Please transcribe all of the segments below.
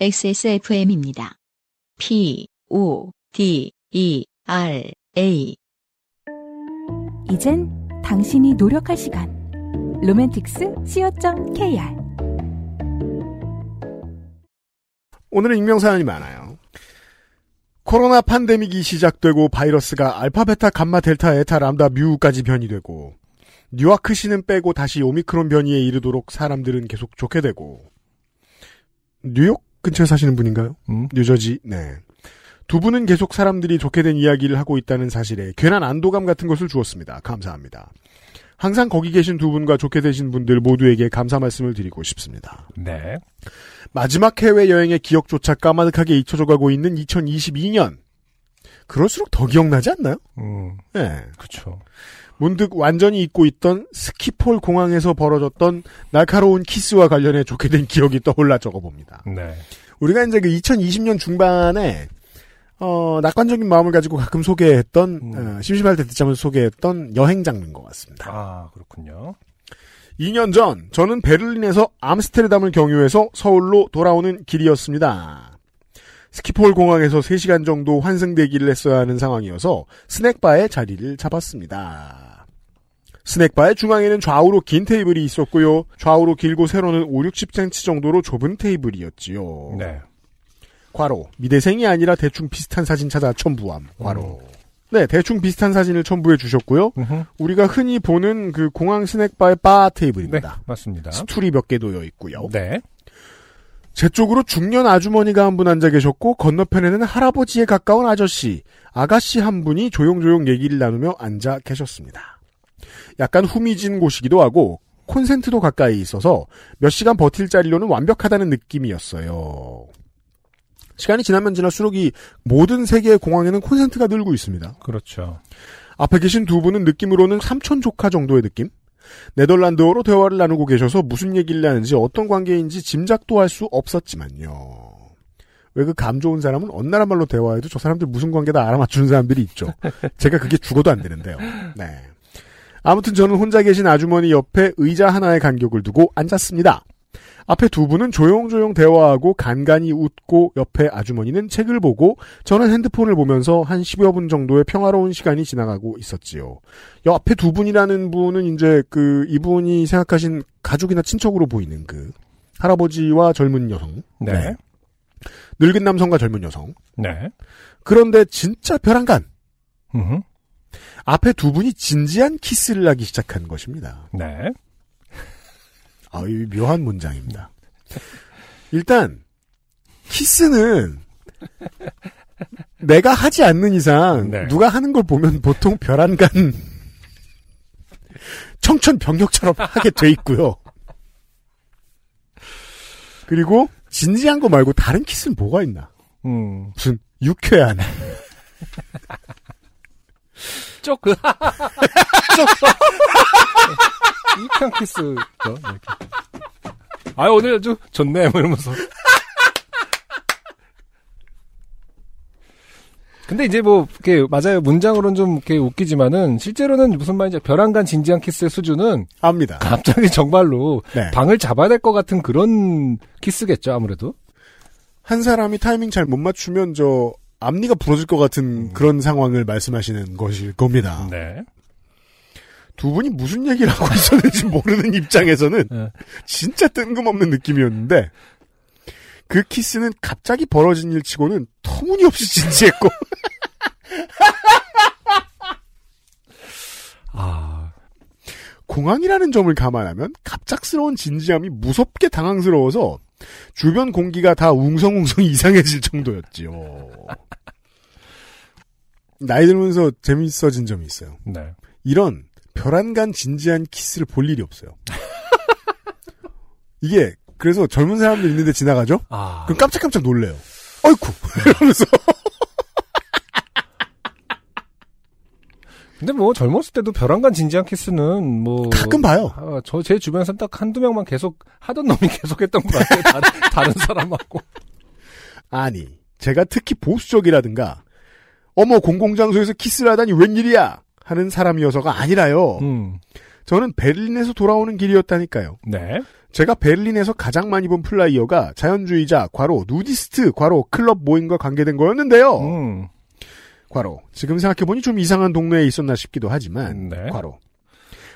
XSFM입니다. P, O, D, E, R, A. 이젠 당신이 노력할 시간. 로맨틱스 co.kr 오늘은 익명사연이 많아요. 코로나 팬데믹이 시작되고 바이러스가 알파, 베타, 감마, 델타, 에타, 람다, 뮤까지 변이되고 뉴와 크시는 빼고 다시 오미크론 변이에 이르도록 사람들은 계속 좋게 되고 뉴욕 근처에 사시는 분인가요? 음. 뉴저지. 네. 두 분은 계속 사람들이 좋게 된 이야기를 하고 있다는 사실에 괜한 안도감 같은 것을 주었습니다. 감사합니다. 항상 거기 계신 두 분과 좋게 되신 분들 모두에게 감사 말씀을 드리고 싶습니다. 네. 마지막 해외여행의 기억조차 까마득하게 잊혀져 가고 있는 2022년. 그럴수록 더 기억나지 않나요? 음, 네. 그쵸. 문득 완전히 잊고 있던 스키폴 공항에서 벌어졌던 날카로운 키스와 관련해 좋게 된 기억이 떠올라 적어봅니다. 네. 우리가 이제 그 2020년 중반에 어, 낙관적인 마음을 가지고 가끔 소개했던 음. 어, 심심할 때 듣자면 소개했던 여행 장르인 것 같습니다. 아, 그렇군요. 2년 전 저는 베를린에서 암스테르담을 경유해서 서울로 돌아오는 길이었습니다. 스키폴 공항에서 3시간 정도 환승대기를 했어야 하는 상황이어서 스낵바에 자리를 잡았습니다. 스낵바의 중앙에는 좌우로 긴 테이블이 있었고요. 좌우로 길고 세로는 5, 60cm 정도로 좁은 테이블이었지요. 네. 괄호 미대생이 아니라 대충 비슷한 사진 찾아 첨부함. 괄호. 네, 대충 비슷한 사진을 첨부해 주셨고요. 음흠. 우리가 흔히 보는 그 공항 스낵바의 바 네, 테이블입니다. 맞습니다. 스툴이 몇 개 놓여 있고요. 네. 제 쪽으로 중년 아주머니가 한 분 앉아 계셨고 건너편에는 할아버지에 가까운 아저씨, 아가씨 한 분이 조용조용 얘기를 나누며 앉아 계셨습니다. 약간 후미진 곳이기도 하고 콘센트도 가까이 있어서 몇 시간 버틸 자리로는 완벽하다는 느낌이었어요. 시간이 지나면 지날수록 이 모든 세계의 공항에는 콘센트가 늘고 있습니다. 그렇죠. 앞에 계신 두 분은 느낌으로는 삼촌 조카 정도의 느낌? 네덜란드어로 대화를 나누고 계셔서 무슨 얘기를 하는지 어떤 관계인지 짐작도 할 수 없었지만요. 왜 그 감 좋은 사람은 어느 나라 말로 대화해도 저 사람들 무슨 관계다 알아맞추는 사람들이 있죠. 제가 그게 죽어도 안 되는데요. 네. 아무튼 저는 혼자 계신 아주머니 옆에 의자 하나의 간격을 두고 앉았습니다. 앞에 두 분은 조용조용 대화하고 간간히 웃고 옆에 아주머니는 책을 보고 저는 핸드폰을 보면서 한 10여 분 정도의 평화로운 시간이 지나가고 있었지요. 옆에 두 분이라는 분은 이제 그 이분이 생각하신 가족이나 친척으로 보이는 그 할아버지와 젊은 여성. 네. 늙은 남성과 젊은 여성. 네. 그런데 진짜 벼랑간. 앞에 두 분이 진지한 키스를 하기 시작한 것입니다. 네. 아유, 묘한 문장입니다. 일단, 키스는, 내가 하지 않는 이상, 네. 누가 하는 걸 보면 보통 벼란간, 청천벽력처럼 하게 돼 있고요. 그리고, 진지한 거 말고 다른 키스는 뭐가 있나? 음. 무슨, 유쾌한. 쪽, 그, 쪽. 유쾌한 키스. 이렇게. 아, 오늘 아주 좋네, 뭐 이러면서. 근데 이제 뭐, 이렇게, 맞아요. 문장으로는 좀 이렇게 웃기지만은, 실제로는 무슨 말인지, 별안간 진지한 키스의 수준은 압니다. 갑자기 정말로 네. 방을 잡아야 될 것 같은 그런 키스겠죠, 아무래도. 한 사람이 타이밍 잘 못 맞추면 저 앞니가 부러질 것 같은 그런 상황을 말씀하시는 것일 겁니다. 네. 두 분이 무슨 얘기를 하고 있었는지 모르는 입장에서는 네. 진짜 뜬금없는 느낌이었는데 그 키스는 갑자기 벌어진 일 치고는 터무니없이 진지했고 아, 공항이라는 점을 감안하면 갑작스러운 진지함이 무섭게 당황스러워서 주변 공기가 다 웅성웅성 이상해질 정도였지요. 나이 들면서 재밌어진 점이 있어요. 네. 이런 벼란간 진지한 키스를 볼 일이 없어요. 이게 그래서 젊은 사람들 있는데 지나가죠? 아. 그럼 깜짝깜짝 놀래요. 어이쿠 이러면서 근데 뭐 젊었을 때도 벼랑간 진지한 키스는 뭐 가끔 봐요. 아, 저제 주변에서 딱 한두 명만 계속 하던 놈이 계속 했던 것 같아요. 다른, 다른 사람하고. 아니 제가 특히 보수적이라든가 어머 공공장소에서 키스를 하다니 웬일이야 하는 사람이어서가 아니라요. 음. 저는 베를린에서 돌아오는 길이었다니까요. 네. 제가 베를린에서 가장 많이 본 flyer가 자연주의자, 괄호, 누디스트, 괄호, 클럽 모임과 관계된 거였는데요. 음. 괄호. 지금 생각해보니 좀 이상한 동네에 있었나 싶기도 하지만, 네. 괄호.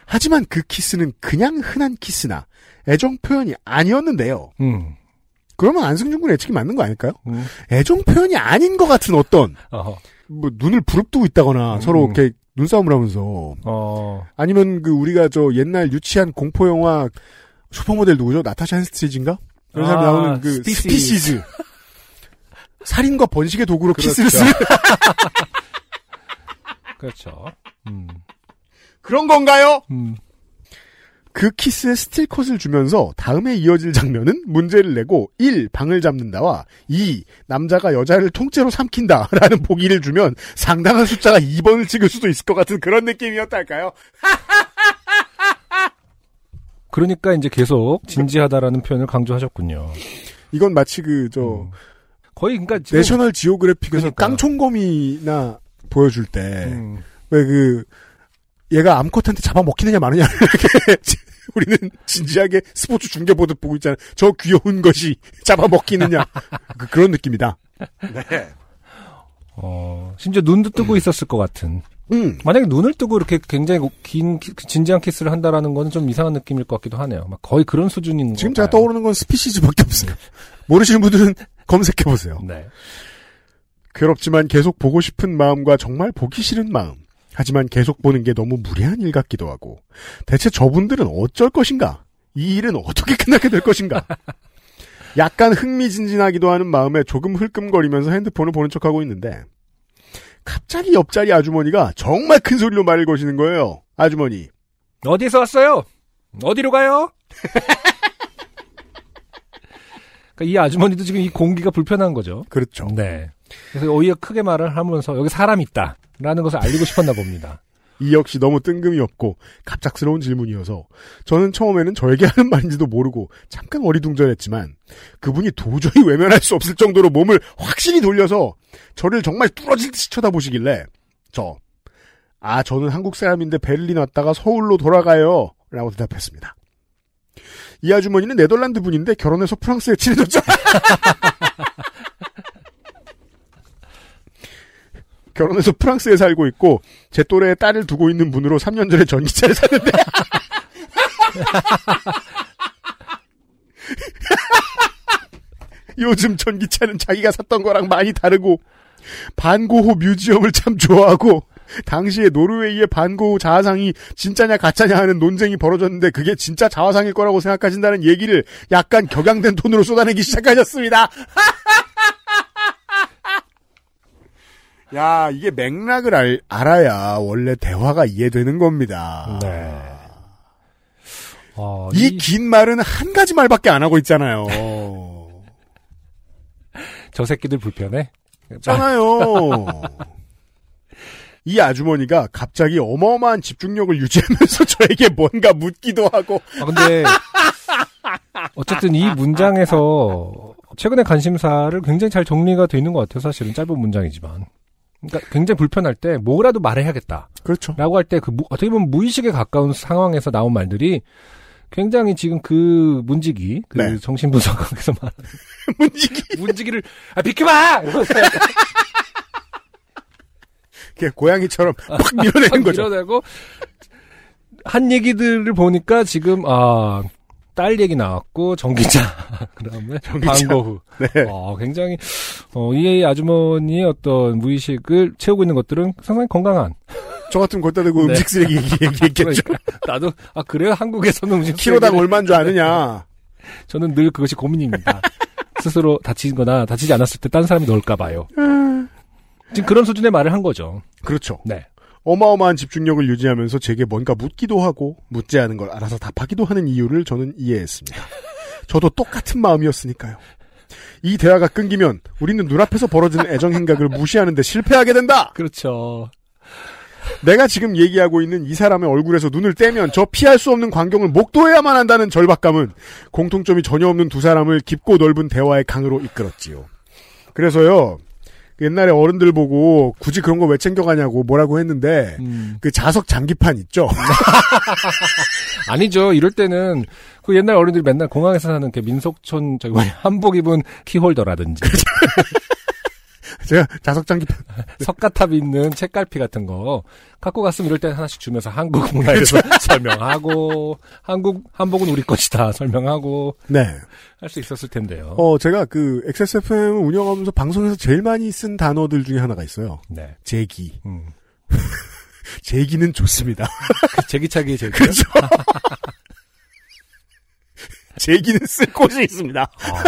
하지만 그 키스는 그냥 흔한 키스나 애정 표현이 아니었는데요. 음. 그러면 안승준 군 예측이 맞는 거 아닐까요? 음. 애정 표현이 아닌 것 같은 어떤, 어허. 뭐, 눈을 부릅뜨고 있다거나 서로 음. 이렇게 눈싸움을 하면서, 어. 아니면 그 우리가 저 옛날 유치한 공포 영화 슈퍼모델 누구죠? 나타샤 헨스트리지인가? 그런 사람 아, 나오는 그 스피시즈. 스피시즈. 살인과 번식의 도구로 그렇죠. 키스를 쓰는 그렇죠. 음. 그런 건가요? 음. 그 키스에 스틸컷을 주면서 다음에 이어질 장면은 문제를 내고 1. 방을 잡는다와 2. 남자가 여자를 통째로 삼킨다 라는 보기를 주면 상당한 숫자가 2번을 찍을 수도 있을 것 같은 그런 느낌이었달까요? 그러니까 이제 계속 진지하다라는 표현을 강조하셨군요. 이건 마치 그 저 음. 거의 그러니까 지금 내셔널 지오그래픽에서 그러니까요. 깡총검이나 보여줄 때 음. 왜그 얘가 암컷한테 잡아먹히느냐 마느냐 이렇게 우리는 진지하게 스포츠 중계 보듯 보고 있잖아요. 저 귀여운 것이 잡아먹히느냐 그, 그런 느낌이다. 네. 어, 심지어 눈도 뜨고 있었을 것 같은. 음. 만약에 눈을 뜨고 이렇게 굉장히 긴 키- 진지한 키스를 한다라는 거는 좀 이상한 느낌일 것 같기도 하네요. 막 거의 그런 수준인 지금 것 제가 같아요. 떠오르는 건 스피시즈밖에 없어요. 모르시는 분들은 검색해 보세요. 네. 괴롭지만 계속 보고 싶은 마음과 정말 보기 싫은 마음. 하지만 계속 보는 게 너무 무례한 일 같기도 하고. 대체 저분들은 어쩔 것인가? 이 일은 어떻게 끝나게 될 것인가? 약간 흥미진진하기도 하는 마음에 조금 흘끔거리면서 핸드폰을 보는 척하고 있는데 갑자기 옆자리 아주머니가 정말 큰 소리로 말을 거시는 거예요. 아주머니. 어디서 왔어요? 어디로 가요? 그러니까 이 아주머니도 지금 이 공기가 불편한 거죠. 그렇죠. 네. 그래서 오히려 크게 말을 하면서 여기 사람 있다. 라는 것을 알리고 싶었나 봅니다. 이 역시 너무 뜬금이 없고 갑작스러운 질문이어서 저는 처음에는 저에게 하는 말인지도 모르고 잠깐 어리둥절했지만 그분이 도저히 외면할 수 없을 정도로 몸을 확실히 돌려서 저를 정말 뚫어질 듯이 쳐다보시길래 저 아, 저는 한국 사람인데 베를린 왔다가 서울로 돌아가요. 라고 대답했습니다. 이 아주머니는 네덜란드 분인데 결혼해서 프랑스에 친해졌죠. 결혼해서 프랑스에 살고 있고 제 또래의 딸을 두고 있는 분으로 3년 전에 전기차를 샀는데 요즘 전기차는 자기가 샀던 거랑 많이 다르고 반고호 museum을 참 좋아하고 당시에 노르웨이의 반고호 자화상이 진짜냐 가짜냐 하는 논쟁이 벌어졌는데 그게 진짜 자화상일 거라고 생각하신다는 얘기를 약간 격양된 톤으로 쏟아내기 시작하셨습니다. 야, 이게 맥락을 알, 알아야 원래 대화가 이해되는 겁니다. 네. 어, 이긴 말은 한 가지 말밖에 안 하고 있잖아요. 저 새끼들 불편해? 있잖아요. 이 아주머니가 갑자기 어마어마한 집중력을 유지하면서 저에게 뭔가 묻기도 하고 아, 근데, 어쨌든 이 문장에서 최근의 관심사를 굉장히 잘 정리가 돼 있는 것 같아요. 사실은 짧은 문장이지만. 그러니까 굉장히 불편할 때 뭐라도 말해야겠다. 그렇죠. 라고 할 때 그 어떻게 보면 무의식에 가까운 상황에서 나온 말들이 굉장히 지금 그 문지기, 그 네. 정신분석학에서 말하는 문지기 문지기를, 아, 비켜봐! 그냥 고양이처럼 팍 밀어내는 거죠. 밀어내고, 한 얘기들을 보니까 지금, 아, 딸 얘기 나왔고, 전기차, 그 다음에, 전기차. 방거후. 네. 어, 굉장히, 어, 이 아주머니의 어떤 무의식을 채우고 있는 것들은 상당히 건강한. 저 같은 걷다 대고 네. 음식 쓰레기 얘기- 얘기했겠죠. 그러니까 나도, 아, 그래요? 한국에서는 음식. 키로당 얼마인 줄 아느냐. 저는 늘 그것이 고민입니다. 스스로 다치는 거나 다치지 않았을 때 딴 사람이 넣을까 봐요. 지금 그런 수준의 말을 한 거죠. 그렇죠. 네. 어마어마한 집중력을 유지하면서 제게 뭔가 묻기도 하고 묻지 않은 걸 알아서 답하기도 하는 이유를 저는 이해했습니다. 저도 똑같은 마음이었으니까요. 이 대화가 끊기면 우리는 눈앞에서 벌어지는 애정 행각을 무시하는데 실패하게 된다. 그렇죠. 내가 지금 얘기하고 있는 이 사람의 얼굴에서 눈을 떼면 저 피할 수 없는 광경을 목도해야만 한다는 절박감은 공통점이 전혀 없는 두 사람을 깊고 넓은 대화의 강으로 이끌었지요. 그래서요, 옛날에 어른들 보고 굳이 그런 거 왜 챙겨가냐고 뭐라고 했는데 음. 그 자석 장기판 있죠. 아니죠. 이럴 때는 그 옛날 어른들이 맨날 공항에서 사는 그 민속촌 저기 뭐냐 한복 입은 키홀더라든지 제가 자석 장기판 석가탑 있는 책갈피 같은 거 갖고 갔으면 이럴 때 하나씩 주면서 한국 문화에 대해서 설명하고 한국 한복은 우리 것이다 설명하고 네. 할 수 있었을 텐데요. 어 제가 그 XSFM 운영하면서 방송에서 제일 많이 쓴 단어들 중에 하나가 있어요. 네. 제기. 음. 제기는 좋습니다. 그 제기차기 제기. 그렇죠. 제기는 쓸 곳이 있습니다. 아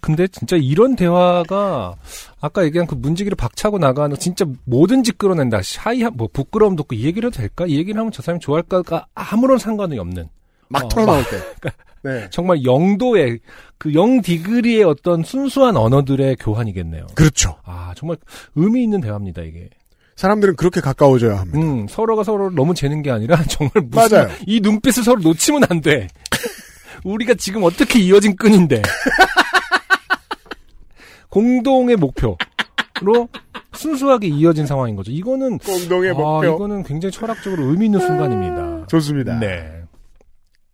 근데 진짜 이런 대화가 아까 얘기한 그 문지기를 박차고 나가는 진짜 뭐든지 끌어낸다. 샤이 뭐 부끄러움도 없고 이 얘기를 해도 될까? 이 얘기를 하면 저 사람이 좋아할까가 아무런 상관이 없는 막 어, 털어나올 때. 네. 정말 영도의 그영 디그리의 어떤 순수한 언어들의 교환이겠네요. 그렇죠. 아 정말 의미 있는 대화입니다 이게. 사람들은 그렇게 가까워져야 합니다. 음 서로가 서로를 너무 재는 게 아니라 정말 무슨 맞아요. 이 눈빛을 서로 놓치면 안 돼. 우리가 지금 어떻게 이어진 끈인데 공동의 목표로 순수하게 이어진 상황인 거죠. 이거는 공동의 아, 목표. 이거는 굉장히 철학적으로 의미 있는 순간입니다. 좋습니다. 네.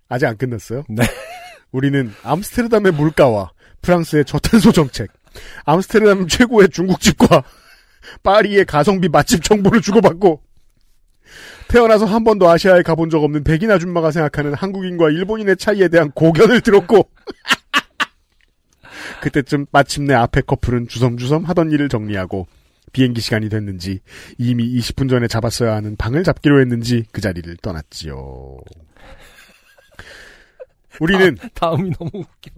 아직 안 끝났어요. 네. 우리는 암스테르담의 물가와 프랑스의 저탄소 정책, 암스테르담 최고의 중국집과 파리의 가성비 맛집 정보를 주고받고 태어나서 한 번도 아시아에 가본 적 없는 백인 아줌마가 생각하는 한국인과 일본인의 차이에 대한 고견을 들었고 그때쯤 마침내 앞에 커플은 주섬주섬 하던 일을 정리하고 비행기 시간이 됐는지 이미 20분 전에 잡았어야 하는 방을 잡기로 했는지 그 자리를 떠났지요. 우리는 다 음이 너무 웃겨.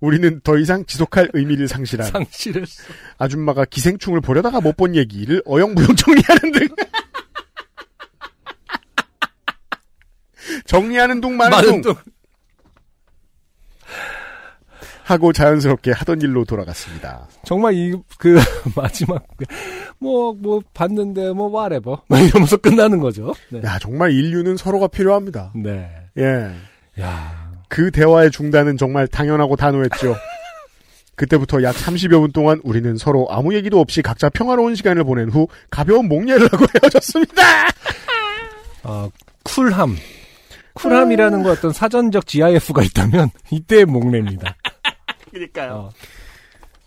우리는 더 이상 지속할 의미를 상실한 상실했어. 아줌마가 기생충을 보려다가 못 본 얘기를 어영부영 정리하는 등 정리하는 둥 마는 많은 둥또 하고 자연스럽게 하던 일로 돌아갔습니다. 정말 이 그 마지막 뭐뭐 뭐 봤는데 뭐 whatever 막 이러면서 끝나는 거죠. 네. 야 정말 인류는 서로가 필요합니다. 네. 예, 야. 그 대화의 중단은 정말 당연하고 단호했죠. 그때부터 약 30여 분 동안 우리는 서로 아무 얘기도 없이 각자 평화로운 시간을 보낸 후 가벼운 목례를 하고 헤어졌습니다. 아, 쿨함. 쿨함이라는 거 어떤 사전적 GIF가 있다면 이때의 목례입니다. 그러니까요. 어,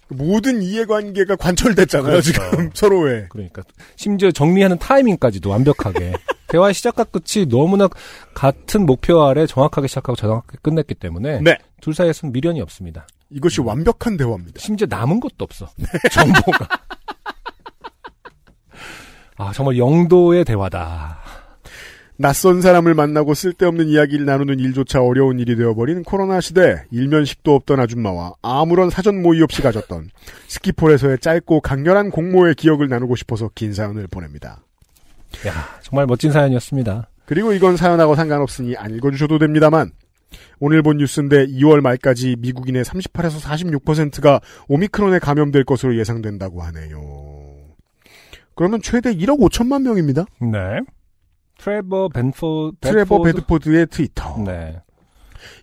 모든 이해관계가 관철됐잖아요, 그렇죠. 지금 서로의. 그러니까 심지어 정리하는 타이밍까지도 완벽하게 대화의 시작과 끝이 너무나 같은 목표 아래 정확하게 시작하고 정확하게 끝냈기 때문에 네. 둘 사이에서는 미련이 없습니다. 이것이 완벽한 대화입니다. 심지어 남은 것도 없어. 정보가. 아, 정말 영도의 대화다. 낯선 사람을 만나고 쓸데없는 이야기를 나누는 일조차 어려운 일이 되어버린 코로나 시대 일면식도 없던 아줌마와 아무런 사전 모의 없이 가졌던 스키폴에서의 짧고 강렬한 공모의 기억을 나누고 싶어서 긴 사연을 보냅니다. 야, 정말 멋진 사연이었습니다. 그리고 이건 사연하고 상관없으니 안 읽어주셔도 됩니다만 오늘 본 뉴스인데 2월 말까지 미국인의 38에서 46%가 오미크론에 감염될 것으로 예상된다고 하네요. 그러면 최대 1억 5천만 명입니다. 네. 트레버 벤포 트레버 베드포드? 베드포드의 트위터. 네.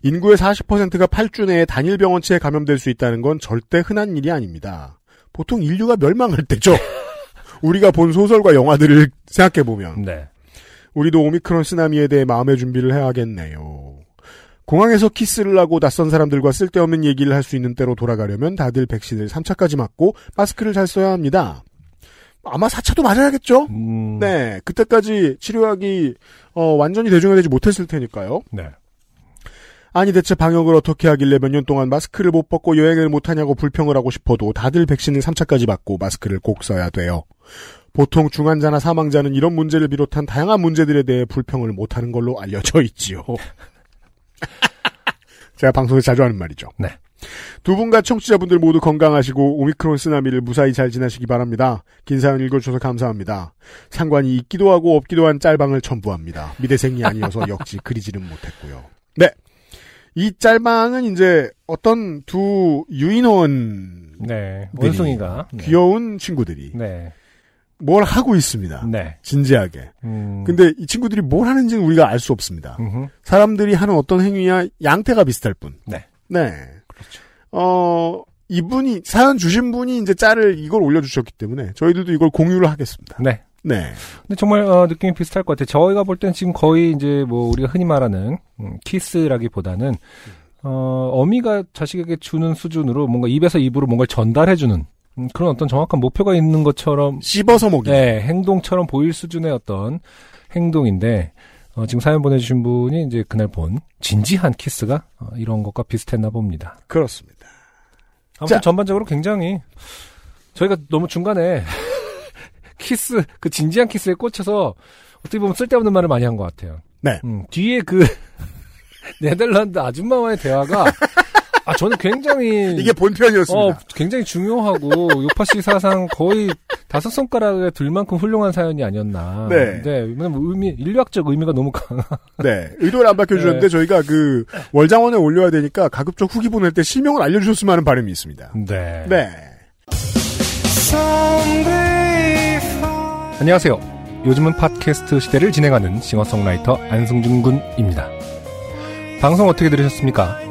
인구의 40%가 8주 내에 단일 병원치에 감염될 수 있다는 건 절대 흔한 일이 아닙니다. 보통 인류가 멸망할 때죠. 우리가 본 소설과 영화들을 생각해 보면 네. 우리도 오미크론 쓰나미에 대해 마음의 준비를 해야겠네요. 공항에서 키스를 하고 낯선 사람들과 쓸데없는 얘기를 할 수 있는 때로 돌아가려면 다들 백신을 3차까지 맞고 마스크를 잘 써야 합니다. 아마 4차도 맞아야겠죠? 음, 네, 그때까지 치료약이 어, 완전히 대중화되지 못했을 테니까요. 네. 아니 대체 방역을 어떻게 하길래 몇 년 동안 마스크를 못 벗고 여행을 못하냐고 불평을 하고 싶어도 다들 백신을 3차까지 맞고 마스크를 꼭 써야 돼요. 보통 중환자나 사망자는 이런 문제를 비롯한 다양한 문제들에 대해 불평을 못하는 걸로 알려져 있지요. 제가 방송에서 자주 하는 말이죠. 네. 두 분과 청취자분들 모두 건강하시고 오미크론 쓰나미를 무사히 잘 지나시기 바랍니다. 긴 사연 읽어주셔서 감사합니다. 상관이 있기도 하고 없기도 한 짤방을 첨부합니다. 미대생이 아니어서 역시 그리지는 못했고요. 네. 이 짤방은 이제 어떤 두 유인원 네. 원숭이가. 네. 귀여운 친구들이 네. 뭘 하고 있습니다. 네. 진지하게. 음. 근데 이 친구들이 뭘 하는지는 우리가 알 수 없습니다. 음흠. 사람들이 하는 어떤 행위야 양태가 비슷할 뿐. 네. 네. 그렇죠. 어, 이분이 사연 주신 분이 이제 짤을 이걸 올려주셨기 때문에 저희들도 이걸 공유를 하겠습니다. 네. 네. 근데 정말 어, 느낌이 비슷할 것 같아요. 저희가 볼 때는 지금 거의 이제 뭐 우리가 흔히 말하는 음, 키스라기보다는 어, 어미가 자식에게 주는 수준으로 뭔가 입에서 입으로 뭔가를 전달해주는 음, 그런 어떤 정확한 목표가 있는 것처럼 씹어서 먹이. 네, 행동처럼 보일 수준의 어떤 행동인데 어, 지금 사연 보내주신 분이 이제 그날 본 진지한 키스가 어, 이런 것과 비슷했나 봅니다. 그렇습니다. 아무튼 자. 전반적으로 굉장히 저희가 너무 중간에 키스 그 진지한 키스에 꽂혀서 어떻게 보면 쓸데없는 말을 많이 한 것 같아요. 네. 음, 뒤에 그 네덜란드 아줌마와의 대화가 아 저는 굉장히 이게 본편이었습니다. 어 굉장히 중요하고 요파 씨 사상 거의 다섯 손가락에 들 만큼 훌륭한 사연이 아니었나. 네. 네. 왜냐면 의미 인류학적 의미가 너무 강한. 네. 의도를 안 밝혀주셨는데 저희가 그 월장원에 올려야 되니까 가급적 후기 보낼 때 실명을 알려주셨으면 하는 바람이 있습니다. 네. 네. 안녕하세요. 요즘은 팟캐스트 시대를 진행하는 싱어송라이터 안승준 군입니다. 방송 어떻게 들으셨습니까?